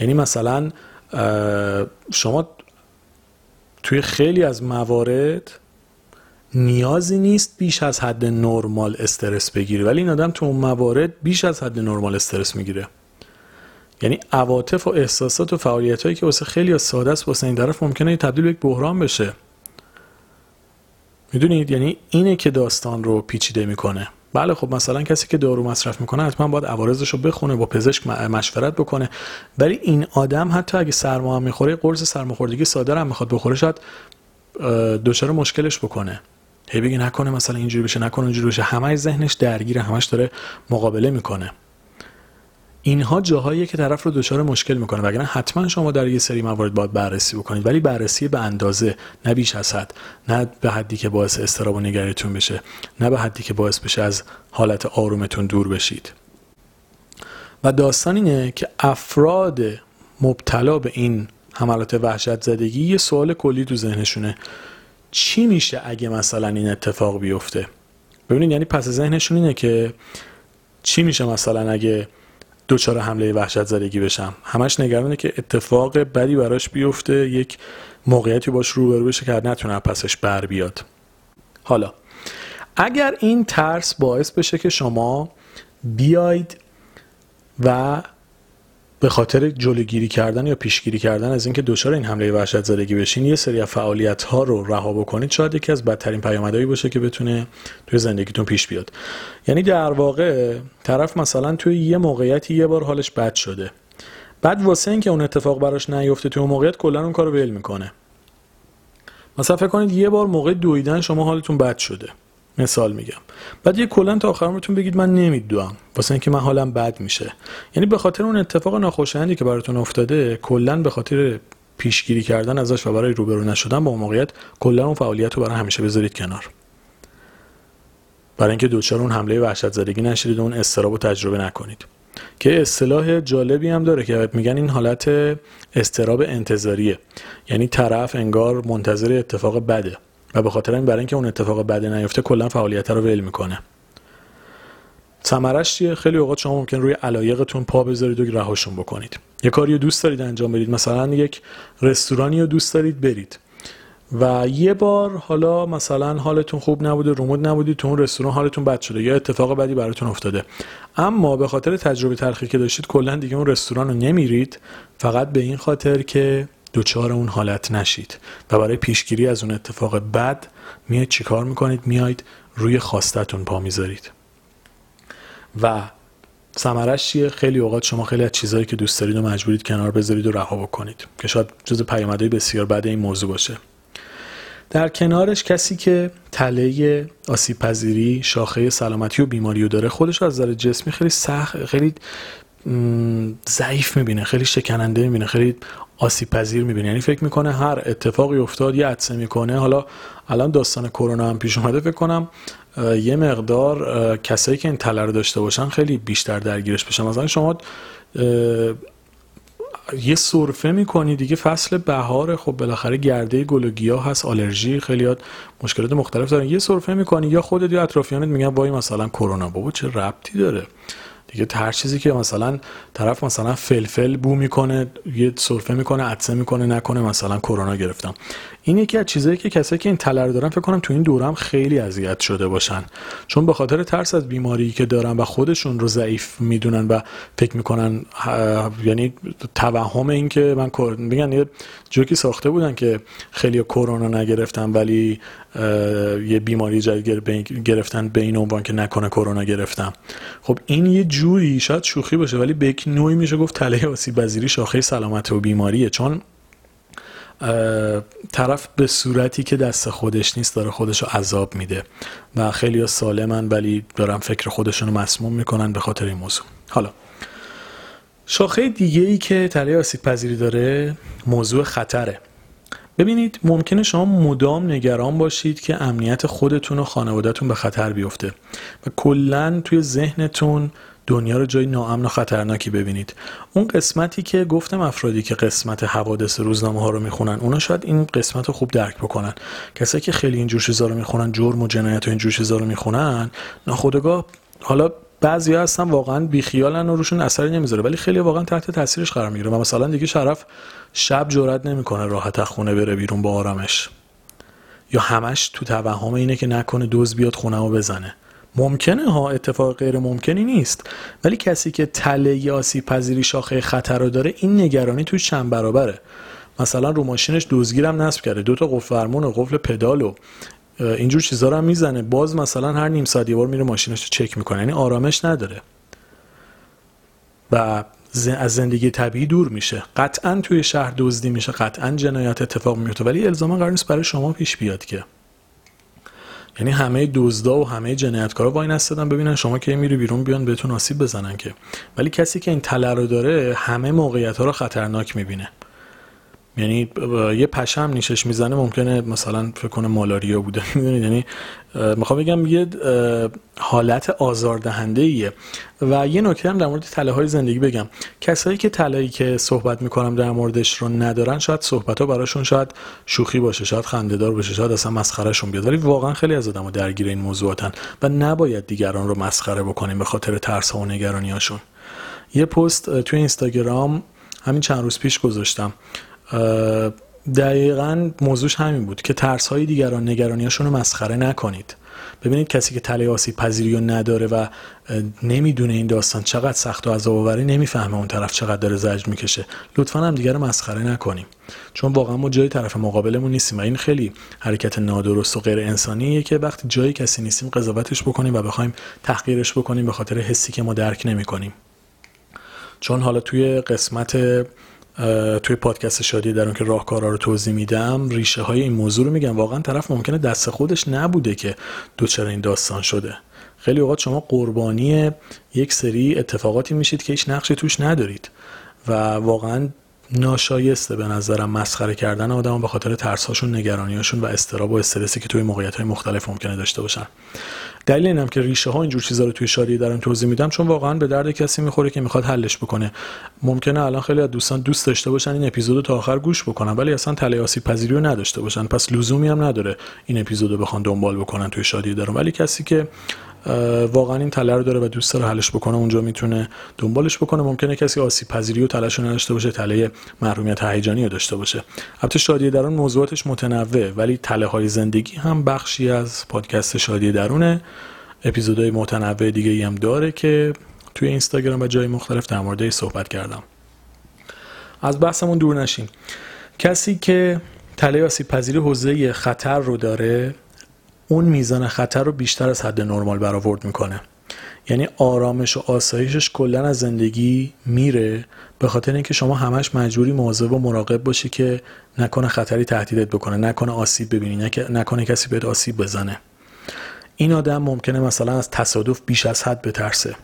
A: یعنی مثلا شما توی خیلی از موارد نیازی نیست بیش از حد نرمال استرس بگیره ولی این آدم تو اون موارد بیش از حد نرمال استرس می‌گیره. یعنی عواطف و احساسات و فعالیت هایی که واسه خیلی ساده است واسه این طرف ممکنه تبدیل به یک بحران بشه. می‌دونید؟ یعنی اینه که داستان رو پیچیده می‌کنه. بله خب مثلا کسی که دارو مصرف می‌کنه حتما باید عوارضش رو بخونه با پزشک مشورت بکنه. ولی این آدم حتی اگه سرما هم می‌خوره قرص سرماخوردگی ساده هم می‌خواد بخوره شاید دچار مشکلش بکنه. هی بگی نکنه مثلا اینجوری بشه نکنه اینجوری بشه. همش ذهنش درگیره همش داره مقابله می‌کنه. اینها جاهایی که طرف رو دچار مشکل می‌کنه. وگرنه حتما شما در یه سری موارد باید بررسی بکنید. ولی بررسی به اندازه نه بیش از حد نه به حدی که باعث استراب و نگریتون بشه نه به حدی که باعث بشه از حالت آرومتون دور بشید. و داستان اینه که افراد مبتلا به این حملات وحشت زدگی یه سوال کلی تو ذهنشونه. چی میشه اگه مثلا این اتفاق بیفته؟ ببینید یعنی پس ذهنشون اینه که چی میشه مثلا اگه دوچار حمله وحشت زدگی بشم؟ همش نگرانه که اتفاق بدی براش بیفته یک موقعیتی باش روبرو بشه که نتونه پسش بر بیاد. حالا اگر این ترس باعث بشه که شما بیاید و به خاطر جلوگیری کردن یا پیشگیری کردن از اینکه دچار این حمله وحشت زدگی بشین یه سری فعالیت ها رو رها بکنید. شاید یکی از بدترین پیامدهایی باشه که بتونه توی زندگیتون پیش بیاد. یعنی در واقع طرف مثلا توی یه موقعیتی یه بار حالش بد شده. بعد واسه اینکه اون اتفاق براش نیفته توی اون موقعیت کلا اون کارو ول می‌کنه. مثلا فکر کنید یه بار موقع دویدن شما حالتون بد شده. مثال میگم. بعد یه کلا تا آخر بهتون بگید من نمیدوام واسه اینکه من حالم بد میشه. یعنی به خاطر اون اتفاق ناخوشایندی که براتون افتاده کلا به خاطر پیشگیری کردن ازش و برای روبرو نشدن با موقعیت کلا اون فعالیت رو برای همیشه بذارید کنار. برای اینکه دوچار اون حمله وحشت زدگی نشید و اون استراب رو تجربه نکنید. که اصطلاح جالبی هم داره که میگن این حالت استراب انتظاریه. یعنی طرف انگار منتظر اتفاق بده. و به خاطر این برای اینکه اون اتفاق بده نیفته کلا فعالیت رو ول می‌کنه. ثمرش چیه؟ خیلی اوقات شما ممکن روی علایقتون پا بذارید و رهاشون بکنید. یه کاری رو دوست دارید انجام بدید. مثلا یک رستورانی رو دوست دارید برید. و یه بار حالا مثلا حالتون خوب نبوده رومود نبودید تو اون رستوران حالتون بد شده. یا اتفاق بدی براتون افتاده. اما به خاطر تجربه تلخی که داشتید کلا دیگه اون رستوران رو نمیرید. فقط به این خاطر که دوچار اون حالت نشید. و برای پیشگیری از اون اتفاق بد میاید چیکار می‌کنید؟ میاید روی خواستتون پا می‌ذارید. و ثمرش چیه؟ خیلی اوقات شما خیلی از چیزهایی که دوست دارید و مجبورید کنار بذارید و رها بکنید. که شاید جز پیامدهای بسیار بد این موضوع باشه. در کنارش کسی که تله آسیب پذیری شاخه سلامتی و بیماری رو داره خودش از نظر جسمی خیلی سخت خیلی ضعیف می‌بینه خیلی شکننده می‌بینه خیلی آسیب پذیر می‌بینه یعنی فکر می‌کنه هر اتفاقی افتاد یه عدسه می‌کنه. حالا الان داستان کرونا هم پیش اومده. فکر کنم یه مقدار کسایی که این تله رو داشته باشن خیلی بیشتر درگیرش بشن. مثلا شما یه سرفه می‌کنی دیگه فصل بهار خب بالاخره گرده گل و گیاه هست آلرژی خیلیات مشکلات مختلف دارن. یه سرفه می‌کنی یا خودت یا اطرافیانت میگن وای مثلا کرونا بابا چه ربطی داره؟ دیگه هر چیزی که مثلا طرف مثلا فلفل بو می‌کنه یه سرفه می‌کنه عطسه می‌کنه نکنه مثلا کرونا گرفتم. این یکی از چیزایی که کسایی که این تله رو دارن فکر کنم تو این دورم خیلی اذیت شده باشن. چون به خاطر ترس از بیماری که دارن و خودشون رو ضعیف می‌دونن و فکر می‌کنن یعنی توهم این که من میگن یه جوکی ساخته بودن که خیلی کرونا نگرفتن ولی یه بیماری جدید گرفتن به این عنوان که نکنه کرونا گرفتم. خب این یه جوری شاید شوخی باشه ولی به نوعی میشه گفت تله آسیب پذیری شاخه سلامت و بیماریه. چون طرف به صورتی که دست خودش نیست داره خودش رو عذاب میده. و خیلی سالمن ولی دارن فکر خودشون مسموم می‌کنن به خاطر این موضوع. حالا شاخه دیگه ای که تله آسیب پذیری داره موضوع خطره. ببینید ممکنه شما مدام نگران باشید که امنیت خودتون و خانوادهتون به خطر بیفته و کلا توی ذهنتون دنیا رو جای ناامن و خطرناکی ببینید. اون قسمتی که گفتم افرادی که قسمت حوادث روزنامه ها رو می‌خونن اونا شاید این قسمت رو خوب درک بکنن. کسایی که خیلی اینجور چیزا رو می‌خونن جرم و جنایت و اینجور چیزا رو می‌خونن ناخودآگاه حالا بعضی هستن واقعا بیخیالن و روشون اثری نمی‌ذاره ولی خیلی واقعا تحت تاثیرش قرار می‌گیره و مثلا دیگه شرف شب جرئت نمی‌کنه راحت خونه بره بیرون با آرامش. یا همش تو توهم اینه که نکنه دوز بیاد خونه و بزنه. ممکنه ها اتفاق غیر ممکنی نیست. ولی کسی که تله یا پذیری شاخه خطر رو داره این نگرانی توی چند برابره. مثلا رو ماشینش دزگیرم نصب کرده. دو تا قفل فرمون و قفل پدال و اینجور چیزا رو هم می‌زنه. باز مثلا هر نیم ساعت یه بار میره ماشینش رو چک می‌کنه. یعنی آرامش نداره. و از زندگی طبیعی دور میشه. قطعا توی شهر دزدی میشه. قطعا جنایت اتفاق میفته ولی الزاما قرار نیست برای شما پیش بیاد که. یعنی همه دزدا و همه جنایتکارا وای نستادن. ببینن شما که میری بیرون بیان بهتون آسیب بزنن که. ولی کسی که این تله رو داره همه موقعیت ها رو خطرناک می‌بینه. یعنی یه پشم نیشش می‌زنه ممکنه مثلا فکر کنه مالاریا بوده. می‌دونید یعنی می‌خوام بگم یه حالت آزاردهنده ایه و یه نکته هم در مورد تله های زندگی بگم. کسایی که تلهایی که صحبت می‌کنم در موردش رو ندارن شاید صحبت ها براشون شاید شوخی باشه شاید خندهدار باشه شاید اصلا مسخرهشون بیاد. ولی واقعا خیلی از آدمو درگیر این موضوعاتن و نباید دیگران رو مسخره بکنیم به خاطر ترس ها و نگرانی هاشون یه پست توی اینستاگرام همین چند روز پیش گذاشتم. دقیقا موضوعش همین بود که ترس های دیگران نگرانیاشون رو مسخره نکنید. ببینید کسی که تله آسیب پذیری نداره و نمی‌دونه این داستان چقدر سخت و عذاب آوری نمی‌فهمه اون طرف چقدر داره زجر می‌کشه. لطفا هم دیگر رو مسخره نکنیم. چون واقعا ما جای طرف مقابلمون نیستیم و این خیلی حرکت نادرست و غیر انسانیه که وقتی جای کسی نیستیم قضاوتش بکنیم و بخوایم تحقیرش بکنیم به خاطر حسی که ما درک نمی‌کنیم. چون حالا توی قسمت توی پادکست شادی در اون که راهکارا رو توضیح میدم ریشه های این موضوع رو میگم. واقعا طرف ممکنه دست خودش نبوده که دوچار این داستان شده. خیلی اوقات شما قربانی یک سری اتفاقاتی میشید که هیچ نقشی توش ندارید. و واقعا ناشایسته به نظرم مسخره کردن آدم به خاطر ترسهاشون نگرانیاشون و استراب و استرسی که توی موقعیت های مختلف ممکنه داشته باشن. دلیل اینم که ریشه ها اینجور چیزا رو توی شادی دارم توضیح میدم چون واقعا به درد کسی می‌خوره که می‌خواد حلش بکنه. ممکنه الان خیلی از دوستان دوست داشته باشن این اپیزود تا آخر گوش بکنن ولی اصلا تله آسیب پذیری رو نداشته باشن. پس لزومی هم نداره این اپیزودو بخوان دنبال بکنن توی شادی دارم ولی کسی که واقعا این تله رو داره و دوست داره حلش بکنه اونجا می‌تونه دنبالش بکنه. ممکنه کسی آسیب پذیری و تلش نداشته باشه تله محرومیت هیجانی رو داشته باشه. البته شادی درون موضوعاتش متنوع ولی تله های زندگی هم بخشی از پادکست شادی درونه. اپیزودهای متنوع دیگه ای هم داره که توی اینستاگرام و جای مختلف در مورد صحبت کردم. از بحثمون دور نشیم کسی که تله آسیب پذیری حوزه خطر رو داره اون میزان خطر رو بیشتر از حد نرمال برآورد می‌کنه. یعنی آرامش و آسایشش کلا از زندگی میره به خاطر اینکه شما همش مجبوری مواظب و مراقب باشی که نکنه خطری تهدیدت بکنه نکنه آسیب ببینی نکنه کسی بهت آسیب بزنه. این آدم ممکنه مثلا از تصادف بیش از حد بترسه.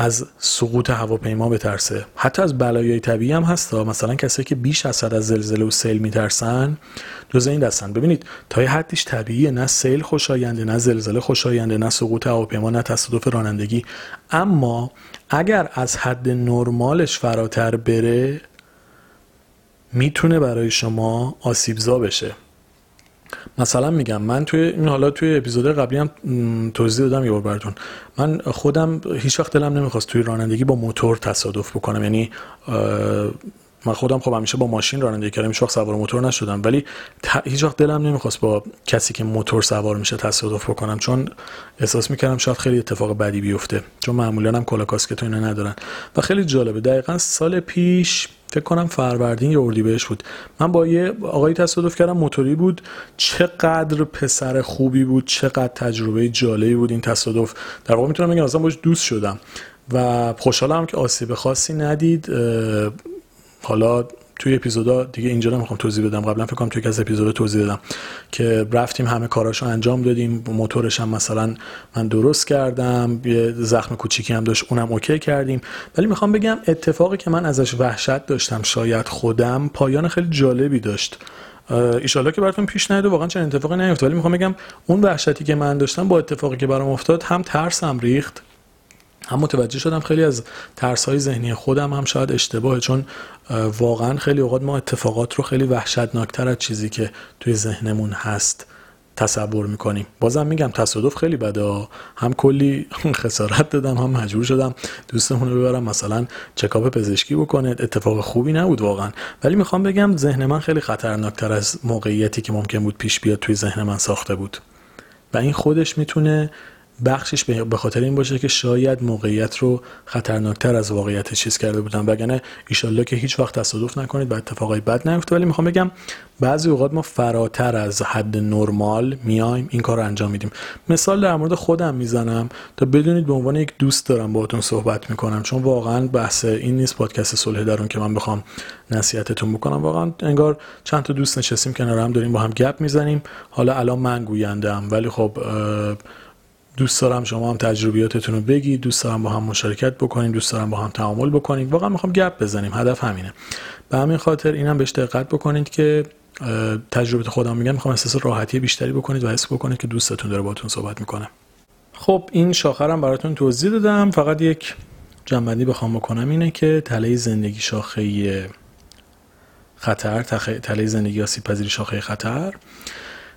A: از سقوط هواپیما بترسه. حتی از بلایای طبیعی هم هست مثلا کسایی که بیش از حد از زلزله و سیل میترسن جز این دستن. ببینید تا یه حدیش طبیعیه. نه سیل خوشاینده نه زلزله خوشاینده نه سقوط هواپیما نه تصادف رانندگی. اما اگر از حد نرمالش فراتر بره می‌تونه برای شما آسیبزا بشه. مثلا میگم من توی این حالا توی اپیزود قبلی هم توضیح دادم یه بار براتون. من خودم هیچ وقت دلم نمی‌خواست توی رانندگی با موتور تصادف بکنم. یعنی من خودم خب همیشه با ماشین رانندگی کردم هیچ وقت سوار موتور نشدم. ولی هیچ وقت دلم نمی‌خواست با کسی که موتور سوار میشه تصادف بکنم. چون احساس می‌کردم شاید خیلی اتفاق بدی بیفته. چون معمولا هم کلا کاسکت اینا ندارن. و خیلی جالبه دقیقا سال پیش فکر کنم فروردین یا اردیبهشت بود. من با یه آقایی تصادف کردم موتوری بود. چقدر پسر خوبی بود چقدر تجربه جالبی بود این تصادف. در واقع می‌تونم بگم اصلا باش دوست شدم. و خوشحالم که آسیب خاصی ندید. حالا توی اپیزودا دیگه اینجا نمی‌خوام توضیح بدم. قبلا فکر کنم توی از اپیزودا توضیح دادم که رفتیم همه کاراشو انجام دادیم. موتورش هم مثلا من درست کردم. یه زخم کوچیکی هم داشت اونم اوکی کردیم. ولی می‌خوام بگم اتفاقی که من ازش وحشت داشتم شاید خودم پایان خیلی جالبی داشت. ایشالا که براتون پیش نیاد واقعا چنین اتفاقی نیفته. ولی می‌خوام بگم اون وحشتی که من داشتم با اتفاقی که برام افتاد هم ترسم ریخت. هم متوجه شدم خیلی از ترس های ذهنی خودم هم شاید اشتباهه چون واقعا خیلی اوقات ما اتفاقات رو خیلی وحشتناکتر از چیزی که توی ذهنمون هست تصور می‌کنیم. بازم میگم تصادف خیلی بده هم کلی خسارت دادم هم مجبور شدم دوستمون رو ببرم مثلا چکاپ پزشکی بکنه. اتفاق خوبی نبود واقعا. ولی می‌خوام بگم ذهن من خیلی خطرناکتر از موقعیتی که ممکن بود پیش بیاد توی ذهن من ساخته بود. و این خودش می‌تونه بخشش به خاطر این باشه که شاید موقعیت رو خطرناکتر از واقعیت چیز کرده بودن. وگرنه ایشالله که هیچ وقت تصادف نکنید و اتفاقای بد نیفته. ولی می‌خوام بگم بعضی اوقات ما فراتر از حد نرمال میایم این کار رو انجام میدیم. مثال در مورد خودم می‌زنم. تا بدونید به عنوان یک دوست دارم باهاتون صحبت می‌کنم. چون واقعا بحث این نیست پادکست صلح درون که من بخوام نصیحتتون بکنم. واقعا انگار چند تا دوست نشستیم کنار هم داریم با هم گپ می‌زنیم. حالا الان من گویندم ولی خب دوست دارم شما هم تجربیاتتون رو بگید دوست دارم با هم مشارکت بکنیم دوست دارم با هم تعامل بکنیم. واقعا می‌خوام گپ بزنیم هدف همینه. به همین خاطر اینم بهش دقت بکنید که تجربه خودم میگم می‌خوام احساس راحتی بیشتری بکنید و حس بکنید که دوستتون داره باتون صحبت می‌کنه. خب این شاخرم براتون توضیح دادم. فقط یک جنبندی بخوام بکنم اینه که تله زندگی شاخه خطر تله زندگی آسیب پذیری شاخه خطر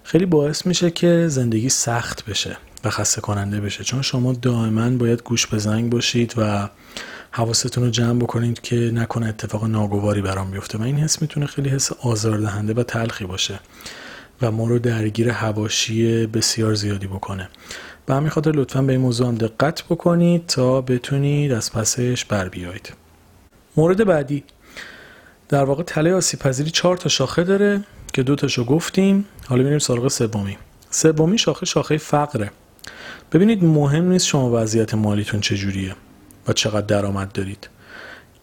A: خیلی باعث میشه که زندگی سخت بشه. و خسته کننده بشه. چون شما دائما باید گوش به زنگ باشید و حواستون رو جمع بکنید که نکنه اتفاق ناگواری برام بیفته. و این حس می‌تونه خیلی حس آزاردهنده و تلخی باشه و ما رو درگیر هواشی بسیار زیادی بکنه. به همین خاطر لطفا به این موضوع هم دقت بکنید تا بتونید از پسش بر بیایید. مورد بعدی. در واقع تله آسیب پذیری چهار تا شاخه داره که دو تاشو گفتیم. حالا ببینیم سراغ سومی. سومی شاخه شاخه فقره. ببینید مهم نیست شما وضعیت مالیتون چجوریه و چقدر درآمد دارید.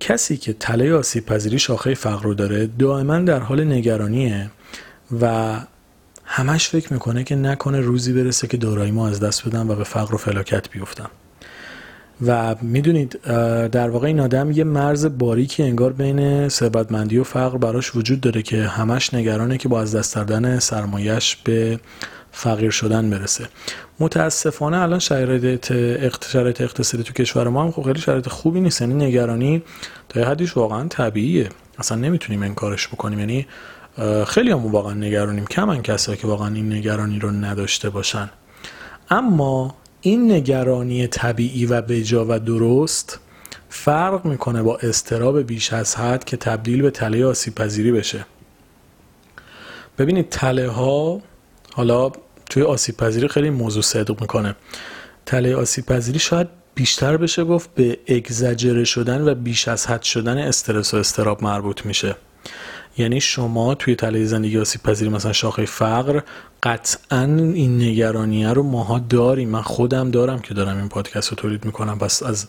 A: کسی که تله آسیب پذیری شاخه فقر رو داره دائما در حال نگرانیه و همش فکر می‌کنه که نکنه روزی برسه که دارایی ما از دست بدم و به فقر و فلاکت بیفتم و می‌دونید در واقع این آدم یه مرز باریکی انگار بین ثروتمندی و فقر براش وجود داره که همش نگرانه که با از دست دادن سرمایش به فقیر شدن برسه. متاسفانه الان شرایط شرایط اقتصادی تو کشور ما هم خب خیلی شرایط خوبی نیست. یعنی نگرانی تا حدیش واقعا طبیعیه. اصلا نمی‌تونیم انکارش بکنیم. یعنی خیلی هم واقعا نگرانیم. کمن کسایی که واقعا این نگرانی رو نداشته باشن. اما این نگرانی طبیعی و بجا و درست فرق می‌کنه با استراب بیش از حد که تبدیل به تله آسیب پذیری بشه. ببینید تله ها حالا توی آسیب پذیری خیلی موضوع صدق می‌کنه. تله آسیب پذیری شاید بیشتر بشه گفت به اگزجره شدن و بیش از حد شدن استرس و استراب مربوط میشه. یعنی شما توی تله زندگی آسیب پذیری مثلا شاخه فقر قطعا این نگرانیه رو ماها داریم. من خودم دارم که دارم این پادکست رو تولید می‌کنم. پس از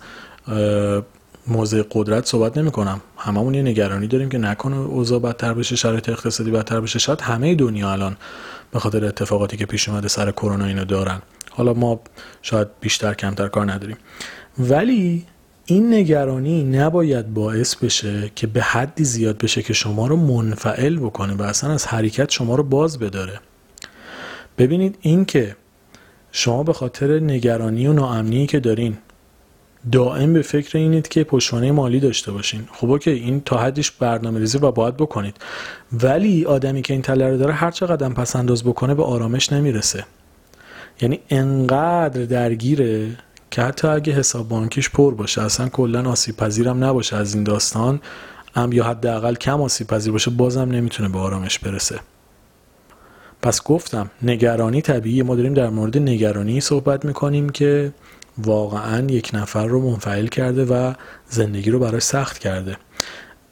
A: موضع قدرت صحبت نمی کنم هممون یه نگرانی داریم که نکنه اوضاع بدتر بشه شرایط اقتصادی بدتر بشه. شاید همه دنیا الان به خاطر اتفاقاتی که پیش اومده سر کرونا اینو دارن. حالا ما شاید بیشتر کمتر کار نداریم. ولی این نگرانی نباید باعث بشه که به حدی زیاد بشه که شما رو منفعل بکنه و اصلا از حرکت شما رو باز بداره. ببینید این که شما به خاطر نگرانی و ناامنی که دارین دائم به فکر اینید که پشتوانه مالی داشته باشین. خب اوکی این تا حدش برنامه ریزی و باید بکنید. ولی آدمی که این تله رو داره هر چقدر پس انداز بکنه به آرامش نمی‌رسه. یعنی انقدر درگیره که حتی اگه حساب بانکیش پر باشه اصلا کلا آسیب پذیرم نباشه از این داستان ام یا حداقل کم آسیب پذیر باشه بازم نمی‌تونه به آرامش برسه. پس گفتم نگرانی طبیعی ما داریم در مورد نگرانی صحبت می‌کنیم که واقعا یک نفر رو منفعل کرده و زندگی رو براش سخت کرده.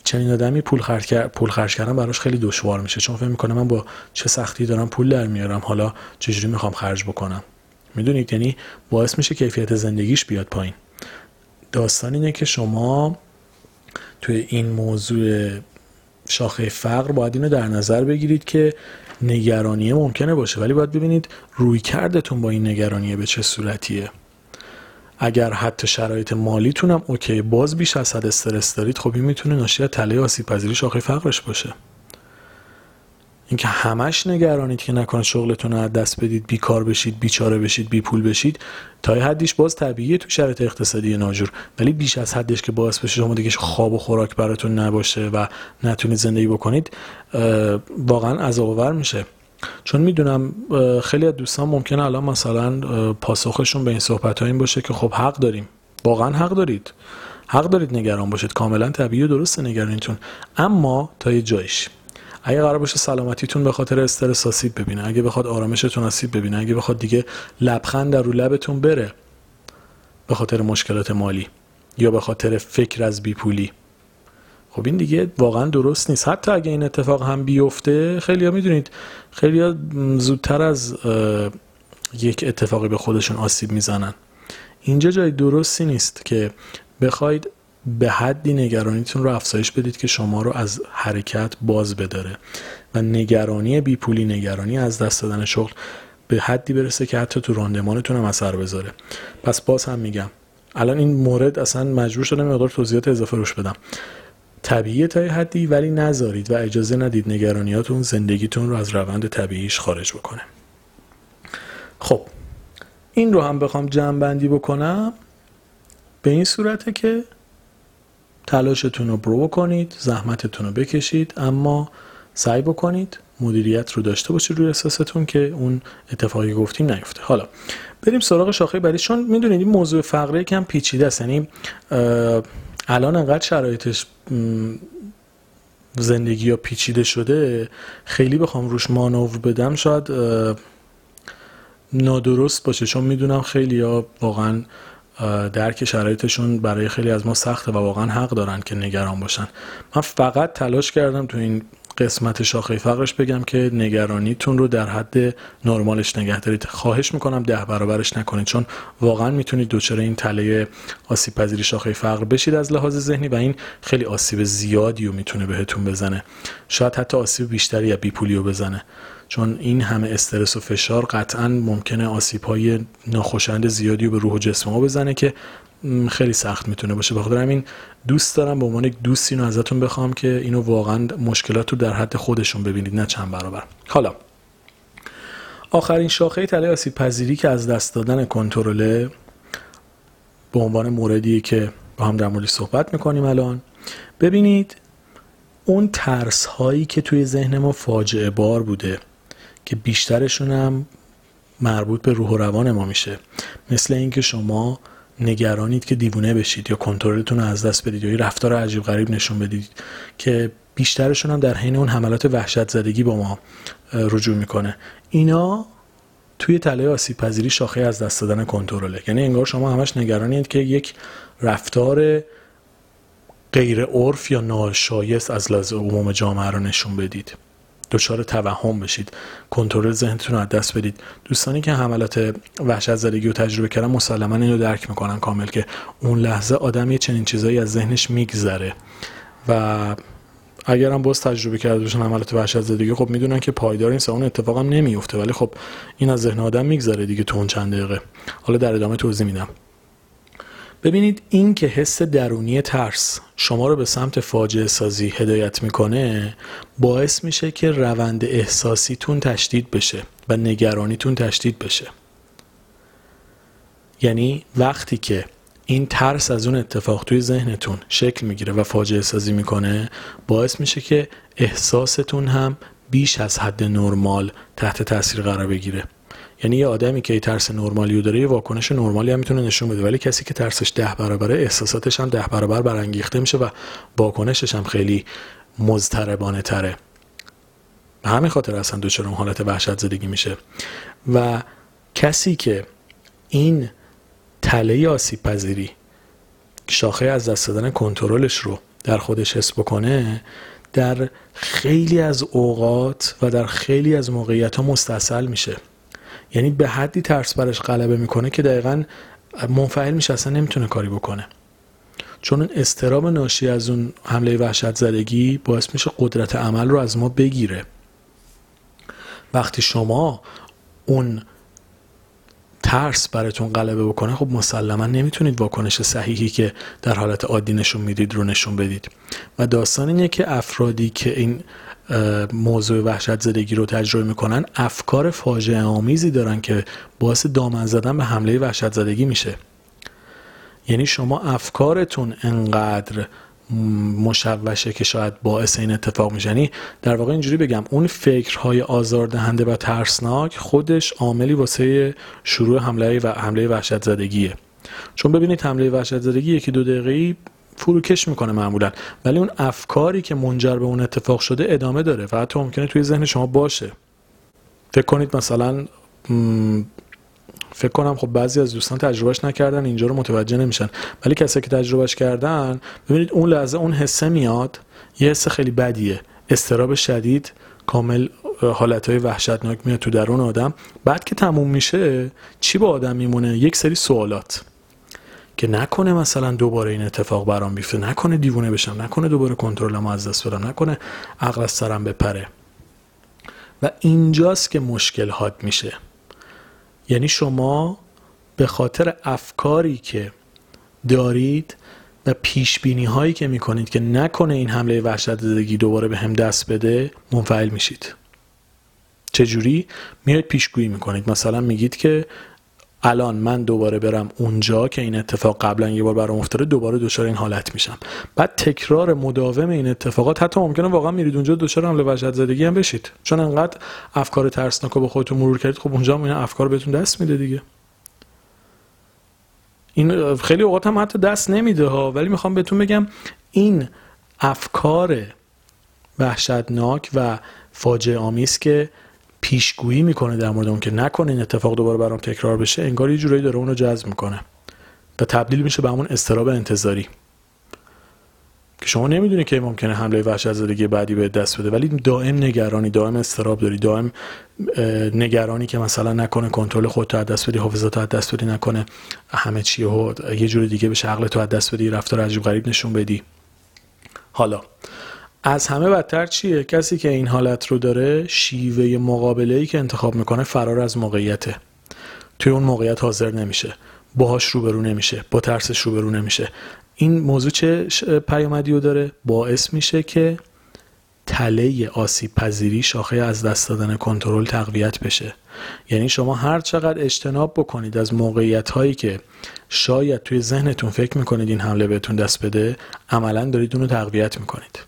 A: چنین آدمی پول خرج پول خرج کردن براش خیلی دشوار میشه. چون فکر می‌کنه من با چه سختی دارم پول در میارم. حالا چجوری می‌خوام خرج بکنم؟ می‌دونید؟ یعنی باعث میشه کیفیت زندگیش بیاد پایین. داستان اینه که شما توی این موضوع شاخه فقر باید اینو در نظر بگیرید که نگرانیه ممکنه باشه. ولی باید ببینید روی کردتون با این نگرانیه به چه صورتیه. اگر حتی شرایط مالیتون هم اوکی باز بیش از حد استرس دارید خب این می‌تونه ناشی از تله آسیب پذیری شاخه فقرش باشه. اینکه همش نگرانید که نکنه شغلتون رو از دست بدید بیکار بشید بیچاره بشید بی پول بشید تا حدیش باز طبیعیه تو شرایط اقتصادی ناجور ولی بیش از حدش که باعث بشه شما دیگه خواب و خوراک براتون نباشه و نتونید زندگی بکنید واقعا عذاب میشه. چون می‌دونم خیلی از دوستان ممکنه الان مثلا پاسخشون به این صحبت ها این باشه که خب حق داریم. واقعا حق دارید. حق دارید نگران باشید. کاملا طبیعی و درسته نگرانیتون. اما تا یه جایش. اگه قرار باشه سلامتیتون به خاطر استرس آسیب ببینه. اگه بخواد آرامشتون آسیب ببینه. اگه بخواد دیگه لبخند در رو لبتون بره. به خاطر مشکلات مالی. یا به خاطر فکر از بیپولی. خب این دیگه واقعا درست نیست. حتی اگه این اتفاق هم بیفته خیلی ها می‌دونید خیلی ها زودتر از یک اتفاقی به خودشون آسیب می‌زنن. اینجا جای درستی نیست که بخواید به حدی نگرانیتون رو افزایش بدید که شما رو از حرکت باز بداره و نگرانی بیپولی نگرانی از دست دادن شغل به حدی برسه که حتی تو راندمانتون هم اثر بذاره. پس باز هم میگم الان این مورد اصلا مجبور شدم مقدار توضیحات اضافه روش بدم. طبیعی تا حدی ولی نذارید و اجازه ندید نگرانیاتون زندگیتون رو از روند طبیعیش خارج بکنه. خب این رو هم بخوام جمع بندی بکنم. به این صورته که تلاشتون رو برو بکنید زحمتتون رو بکشید اما سعی بکنید مدیریت رو داشته باشید روی احساستون که اون اتفاقی گفتیم نیفته. حالا بریم سراغ شاخه بعدی. چون می‌دونید این موضوع فقره کم پیچیده است. یعنی الان انقدر شرایطش زندگی یا پیچیده شده خیلی بخوام روش مانور بدم شاید نادرست باشه. چون می‌دونم خیلی ها واقعا درک شرایطشون برای خیلی از ما سخته و واقعا حق دارن که نگران باشن. من فقط تلاش کردم تو این قسمت شاخه فقرش بگم که نگرانیتون رو در حد نرمالش نگه دارید. خواهش می‌کنم ده برابرش نکنید چون واقعا می‌تونید دچار این تله آسیب پذیری شاخه فقر بشید از لحاظ ذهنی و این خیلی آسیب زیادی رو می‌تونه بهتون بزنه. شاید حتی آسیب بیشتری یا بیپولی رو بزنه چون این همه استرس و فشار قطعا ممکنه آسیب های ناخوشند زیادی رو به روح و جسم ما بزنه که خیلی سخت می‌تونه باشه. بخاطر همین دوست دارم به عنوان یک دوست اینو ازتون بخوام که اینو واقعا مشکلات رو در حد خودشون ببینید نه چند برابر. حالا آخرین شاخه تله آسیب پذیری که از دست دادن کنترل به عنوان موردی که با هم در موردش صحبت می‌کنیم الان ببینید اون ترس هایی که توی ذهن ما فاجعه بار بوده که بیشترشون هم مربوط به روح و روان ما میشه. مثل اینکه شما نگرانید که دیوونه بشید یا کنترلتون رو از دست بدید یا یه رفتار عجیب غریب نشون بدید که بیشترشون هم در حین اون حملات وحشت زدگی با ما رجوع می‌کنه. اینا توی تله آسیب پذیری شاخه از دست دادن کنترله. یعنی انگار شما همش نگرانید که یک رفتار غیر عرف یا ناشایست از لحاظ عموم جامعه رو نشون بدید. دچار توهم بشید. کنترل ذهنتون رو از دست بدید. دوستانی که حملات وحشت زدگی رو تجربه کردن مسلما اینو درک می‌کنن کامل که اون لحظه آدم یه چنین چیزایی از ذهنش میگذره. و اگر هم باز تجربه کرده باشن حملات وحشت زدگی خب می‌دونن که پایدار این اتفاق هم نمیفته ولی خب این از ذهن آدم میگذره دیگه تو اون چند دقیقه. حالا در ادامه توضیح میدم. ببینید این که حس درونی ترس شما رو به سمت فاجعه سازی هدایت می‌کنه باعث میشه که روند احساسیتون تشدید بشه و نگرانیتون تشدید بشه. یعنی وقتی که این ترس از اون اتفاق توی ذهنتون شکل می‌گیره و فاجعه سازی می‌کنه باعث میشه که احساستون هم بیش از حد نرمال تحت تاثیر قرار بگیره. یعنی یه آدمی که ترس نرمالی رو داره یه واکنش نرمالی هم می‌تونه نشون بده. ولی کسی که ترسش ده برابره احساساتش هم ده برابر برانگیخته میشه و واکنشش هم خیلی مضطربانه تره. به همین خاطر اصلا دچار اون حالت وحشت زدگی میشه. و کسی که این تله آسیب پذیری شاخه از دست دادن کنترلش رو در خودش حس بکنه در خیلی از اوقات و در خیلی از موقعیت ها مستصل میشه. یعنی به حدی ترس برش غلبه می‌کنه که دقیقا منفعل میشه اصلا نمی‌تونه کاری بکنه. چون استرام ناشی از اون حمله وحشت زدگی باعث میشه قدرت عمل رو از ما بگیره. وقتی شما اون ترس براتون غلبه بکنه خب مسلما نمی‌تونید واکنش صحیحی که در حالت عادی نشون می‌دید رو نشون بدید. و داستان اینه که افرادی که این موضوع وحشت زدگی رو تجربه می‌کنن افکار فاجعه آمیزی دارن که باعث دامن زدن به حمله وحشت زدگی میشه. یعنی شما افکارتون انقدر مشوشه که شاید باعث این اتفاق میشه. یعنی در واقع اینجوری بگم اون فکرهای آزاردهنده و ترسناک خودش عاملی واسه شروع حمله و حمله وحشت زدگیه. چون ببینید حمله وحشت زدگی یکی دو دقیقه فروکش می‌کنه معمولا. ولی اون افکاری که منجر به اون اتفاق شده ادامه داره و حتی ممکنه توی ذهن شما باشه. فکر کنید مثلا فکر کنم خب بعضی از دوستان تجربهش نکردن اینجا رو متوجه نمیشن. ولی کسی که تجربهش کردن ببینید اون لحظه اون حسه میاد یه حس خیلی بدیه. استراب شدید کامل حالتهای وحشتناک میاد تو درون آدم. بعد که تموم میشه چی با آدم میمونه؟ یک سری سوالات. که نکنه مثلا دوباره این اتفاق برام بیفته. نکنه دیوونه بشم نکنه دوباره کنترلم از دست بدم نکنه عقل از سرم بپره. و اینجاست که مشکل حاد میشه. یعنی شما به خاطر افکاری که دارید و پیش بینی هایی که می‌کنید که نکنه این حمله وحشت زدگی دوباره به هم دست بده منفعل میشید. چجوری؟ میاید پیشگویی می‌کنید. مثلا میگید که الان من دوباره برم اونجا که این اتفاق قبلا یه بار برام افتاده دوباره دچار این حالت میشم. بعد تکرار مداوم این اتفاقات حتی ممکنه واقعا میرید اونجا دچار حمله وحشت زدگی هم بشید. چون انقدر افکار ترسناک رو به خودتون مرور کردید خب اونجا هم این افکار بهتون دست میده دیگه. این خیلی اوقات هم حتی دست نمیده ها ولی می‌خوام بهتون بگم این افکار وحشتناک و فاجعه آمیز که پیشگویی می‌کنه در مورد اون که نکنه این اتفاق دوباره برام تکرار بشه انگار یه جورایی داره اونو جذب می‌کنه و تبدیل میشه به همون استراب انتظاری. که شما نمی‌دونی که ممکنه حمله وحشت زدگی بعدی به دست بده ولی دائم نگرانی دائم استراب داری دائم نگرانی که مثلا نکنه کنترل خودت از دست بدی حافظت از دست بدی نکنه همه چی یه جور دیگه به عقل تو از دست بدی رفتار عجیب غریب نشون بدی. حالا از همه بدتر چیه؟ کسی که این حالت رو داره شیوه مقابله ای که انتخاب می‌کنه فرار از موقعیته. توی اون موقعیت حاضر نمیشه. باهاش روبرو نمیشه. با ترسش روبرو نمیشه. این موضوع چه پیامدی رو داره؟ باعث میشه که تله آسیب پذیری شاخه از دست دادن کنترل تقویت بشه. یعنی شما هر چقدر اجتناب بکنید از موقعیت هایی که شاید توی ذهنتون فکر می‌کنید این حمله بهتون دست بده عملا دارید اون رو تقویت می‌کنید.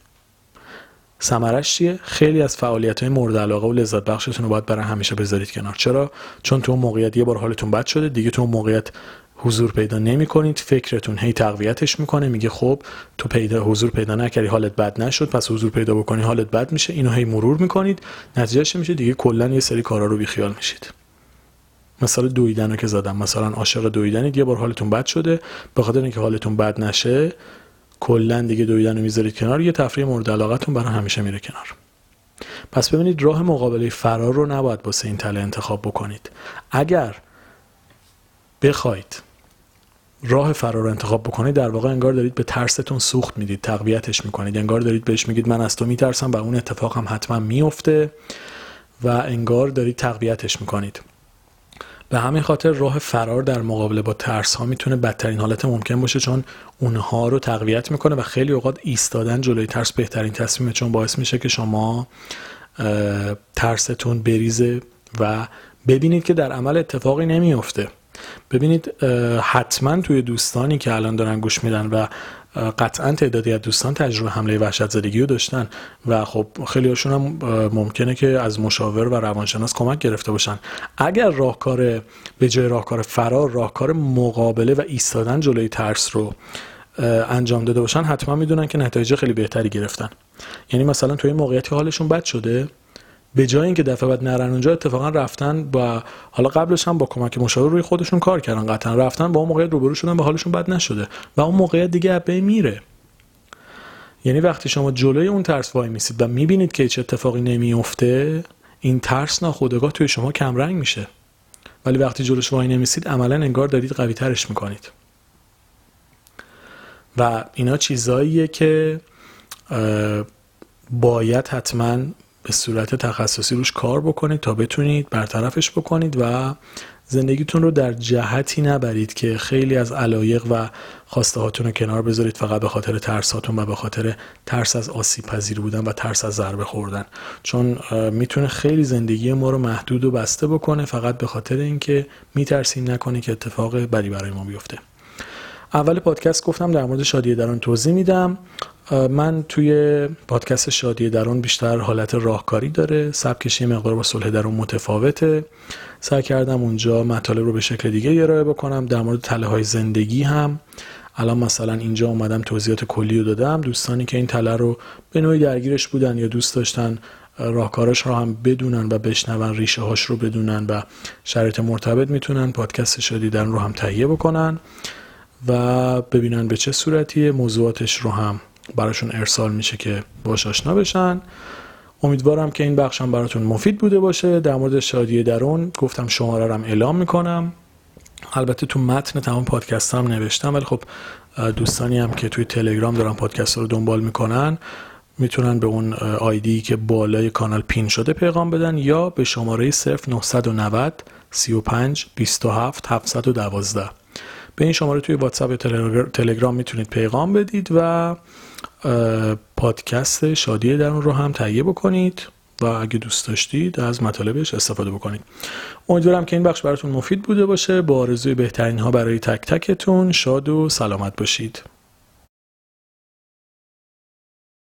A: سمرش چیه؟ خیلی از فعالیت های مورد علاقه و لذت بخشتون رو باید برای همیشه بذارید کنار. چرا؟ چون تو اون موقعیت یه بار حالتون بد شده دیگه تو اون موقعیت حضور پیدا نمی کنید فکرتون هی تقویتش می‌کنه میگه خب تو پیدا حضور پیدا نکردی حالت بد نشد پس حضور پیدا بکنی حالت بد میشه اینو هی مرور می‌کنید نتیجهش میشه دیگه کلا یه سری کارا رو بیخیال میشید. مثلا دویدن رو که زدم مثلا عاشق دویدنید یه بار حالتون بد شده به خاطر اینکه حالتون بد نشه کلا دیگه دویدن رو می‌ذارید کنار یه تفریح مورد علاقتون برای همیشه میره کنار. پس ببینید راه مقابله فرار رو نباید واسه این تله انتخاب بکنید. اگر بخواید راه فرار رو انتخاب بکنید در واقع انگار دارید به ترستون سوخت می‌دید تقویتش می‌کنید. انگار دارید بهش میگید من از تو میترسم و اون اتفاق هم حتما میفته و انگار دارید تقویتش می‌کنید. به همین خاطر راه فرار در مقابله با ترس ها می‌تونه بدترین حالت ممکن باشه چون اونها رو تقویت می‌کنه و خیلی اوقات ایستادن جلوی ترس بهترین تصمیمه چون باعث میشه که شما ترستون بریزه و ببینید که در عمل اتفاقی نمیفته ببینید حتما توی دوستانی که الان دارن گوش میدن و قطعا تعدادی از دوستان تجربه حمله وحشت زدگی رو داشتن و خب خیلی هاشون هم ممکنه که از مشاور و روانشناس کمک گرفته باشن. اگر راهکار به جای راهکار فرار راهکار مقابله و ایستادن جلوی ترس رو انجام داده باشن حتما می‌دونن که نتایج خیلی بهتری گرفتن. یعنی مثلا توی موقعیتی حالشون بد شده به جای اینکه دفعه بعد نرن اونجا اتفاقا رفتن با حالا قبلش هم با کمک مشاور روی خودشون کار کردن قطعا. رفتن با اون موقعیت روبرو شدن به حالشون بد نشده و اون موقعیت دیگه ابه میره. یعنی وقتی شما جلوی اون ترس وای میسید و می‌بینید که هیچ اتفاقی نمیفته این ترس ناخودآگاه توی شما کمرنگ میشه. ولی وقتی جلوش وای نمیسید عملا انگار دارید قوی ترش می‌کنید. و اینا چیزاییه که باید حتما به صورت تخصصی روش کار بکنید تا بتونید برطرفش بکنید و زندگیتون رو در جهتی نبرید که خیلی از علایق و خواسته هاتون رو کنار بذارید فقط به خاطر ترساتون و به خاطر ترس از آسیب پذیر بودن و ترس از ضربه خوردن. چون می‌تونه خیلی زندگی ما رو محدود و بسته بکنه فقط به خاطر اینکه میترسیم نکنه که اتفاق بدی برای ما بیفته. اول پادکست گفتم در مورد شادی درون توضیح میدم. من توی پادکست شادی درون بیشتر حالت راهکاری داره. سبکش یه مقدار با صلح درون متفاوته. سعی کردم اونجا مطالب رو به شکل دیگه ارائه بکنم. در مورد تله های زندگی هم. الان مثلا اینجا اومدم توضیحات کلی رو دادم. دوستانی که این تله رو به نوعی درگیرش بودن یا دوست داشتن راهکارش رو هم بدونن و بشنون ریشه هاش رو بدونن و شرایط مرتبط می‌تونن پادکست شدیدن رو هم تهیه بکنن. و ببینن به چه صورتی موضوعاتش رو هم براشون ارسال میشه که باش آشنا بشن. امیدوارم که این بخش هم براتون مفید بوده باشه. در مورد شادی درون گفتم شماره رو هم اعلام می‌کنم. البته تو متن تمام پادکست هم نوشتم ولی خب دوستانی هم که توی تلگرام دارن پادکست رو دنبال می‌کنن می‌تونن به اون آیدی که بالای کانال پین شده پیغام بدن یا به شماره 0990 35 27 712 به این شماره توی واتساپ یا تلگرام می‌تونید پیغام بدید و پادکست شادی در اون رو هم تهیه بکنید و اگه دوست داشتید از مطالبش استفاده بکنید. امیدوارم که این بخش براتون مفید بوده باشه. با آرزوی بهترین ها برای تک تکتون شاد و سلامت باشید.